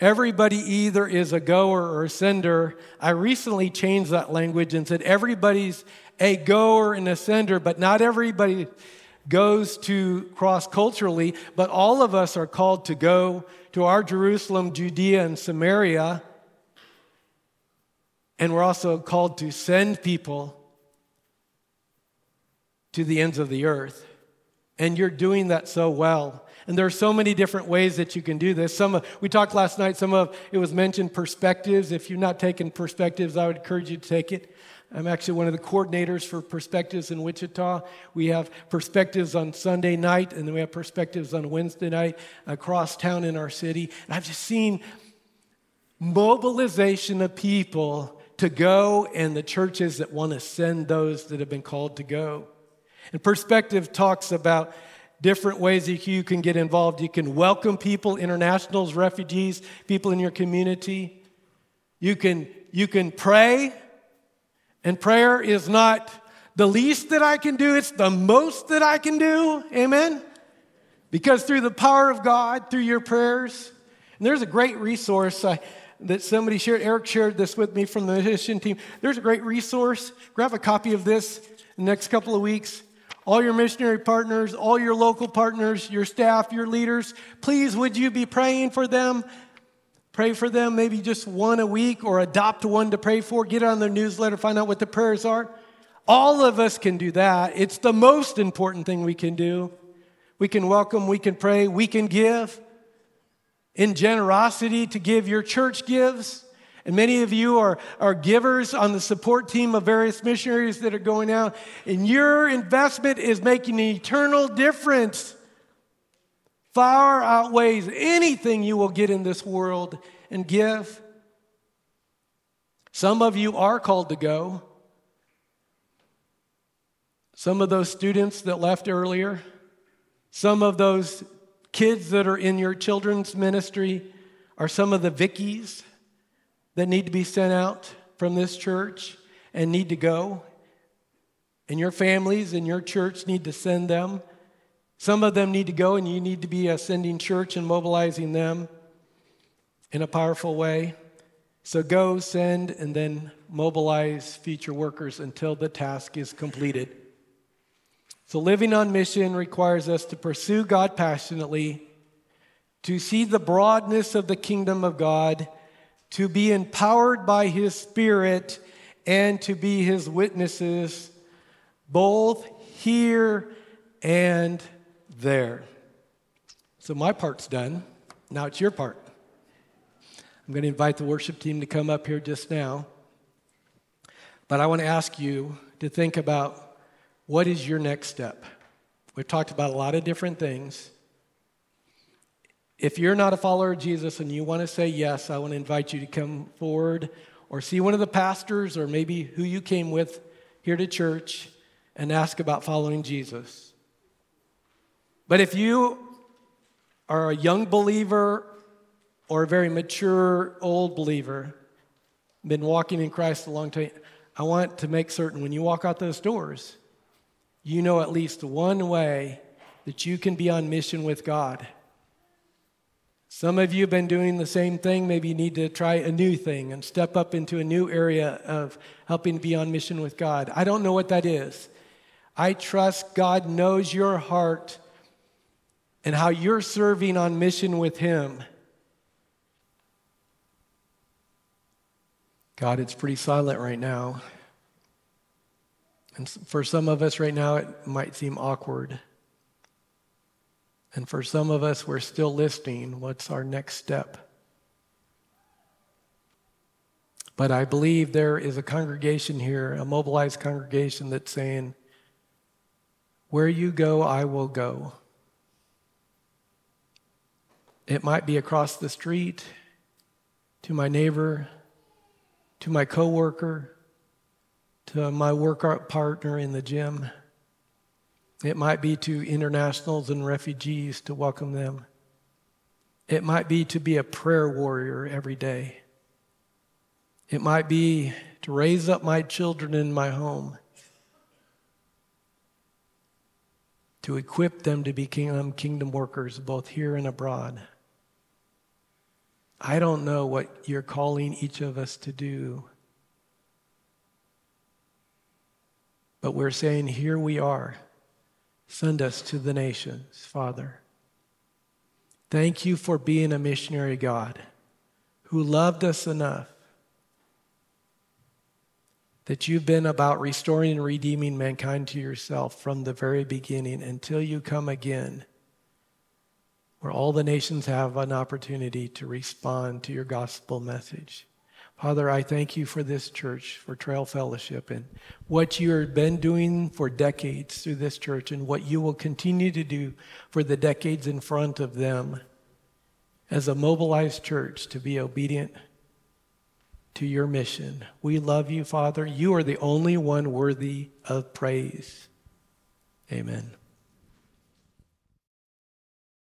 everybody either is a goer or a sender. I recently changed that language and said, everybody's a goer and a sender, but not everybody goes to cross culturally, but all of us are called to go to our Jerusalem, Judea, and Samaria. And we're also called to send people to the ends of the earth. And you're doing that so well. And there are so many different ways that you can do this. Some of, we talked last night, some of it was mentioned perspectives. If you're not taking perspectives, I would encourage you to take it. I'm actually one of the coordinators for Perspectives in Wichita. We have perspectives on Sunday night, and then we have perspectives on Wednesday night across town in our city. And I've just seen mobilization of people to go and the churches that want to send those that have been called to go. And perspective talks about different ways that you can get involved. You can welcome people, internationals, refugees, people in your community. You can, you can pray and prayer is not the least that I can do, it's the most that I can do. Amen? Because through the power of God, through your prayers, and there's a great resource uh, that somebody shared, Eric shared this with me from the mission team. There's a great resource. Grab a copy of this next couple of weeks. All your missionary partners, all your local partners, your staff, your leaders, please would you be praying for them? Pray for them, maybe just one a week, or adopt one to pray for. Get on their newsletter, find out what the prayers are. All of us can do that. It's the most important thing we can do. We can welcome, we can pray, we can give. In generosity to give, your church gives. And many of you are, are givers on the support team of various missionaries that are going out. And your investment is making an eternal difference far outweighs anything you will get in this world and give. Some of you are called to go. Some of those students that left earlier, some of those kids that are in your children's ministry are some of the Vickies that need to be sent out from this church and need to go. And your families and your church need to send them. Some of them need to go, and you need to be a sending church and mobilizing them in a powerful way. So go, send, and then mobilize future workers until the task is completed. So living on mission requires us to pursue God passionately, to see the broadness of the kingdom of God, to be empowered by His Spirit, and to be His witnesses, both here and there. So my part's done. Now it's your part. I'm going to invite the worship team to come up here just now. But I want to ask you to think about what is your next step? We've talked about a lot of different things. If you're not a follower of Jesus and you want to say yes, I want to invite you to come forward or see one of the pastors or maybe who you came with here to church and ask about following Jesus. But if you are a young believer or a very mature old believer, been walking in Christ a long time, I want to make certain when you walk out those doors, you know at least one way that you can be on mission with God. Some of you have been doing the same thing. Maybe you need to try a new thing and step up into a new area of helping be on mission with God. I don't know what that is. I trust God knows your heart and how you're serving on mission with Him. God, it's pretty silent right now. And for some of us right now, it might seem awkward. And for some of us, we're still listening. What's our next step? But I believe there is a congregation here, a mobilized congregation that's saying, Where you go, I will go. It might be across the street, to my neighbor, to my coworker, to my work partner in the gym. It might be to internationals and refugees to welcome them. It might be to be a prayer warrior every day. It might be to raise up my children in my home, to equip them to become kingdom workers both here and abroad. I don't know what you're calling each of us to do. But we're saying, here we are. Send us to the nations, Father. Thank you for being a missionary God who loved us enough that you've been about restoring and redeeming mankind to yourself from the very beginning until you come again where all the nations have an opportunity to respond to your gospel message. Father, I thank you for this church, for Trail Fellowship, and what you have been doing for decades through this church, and what you will continue to do for the decades in front of them as a mobilized church to be obedient to your mission. We love you, Father. You are the only one worthy of praise. Amen.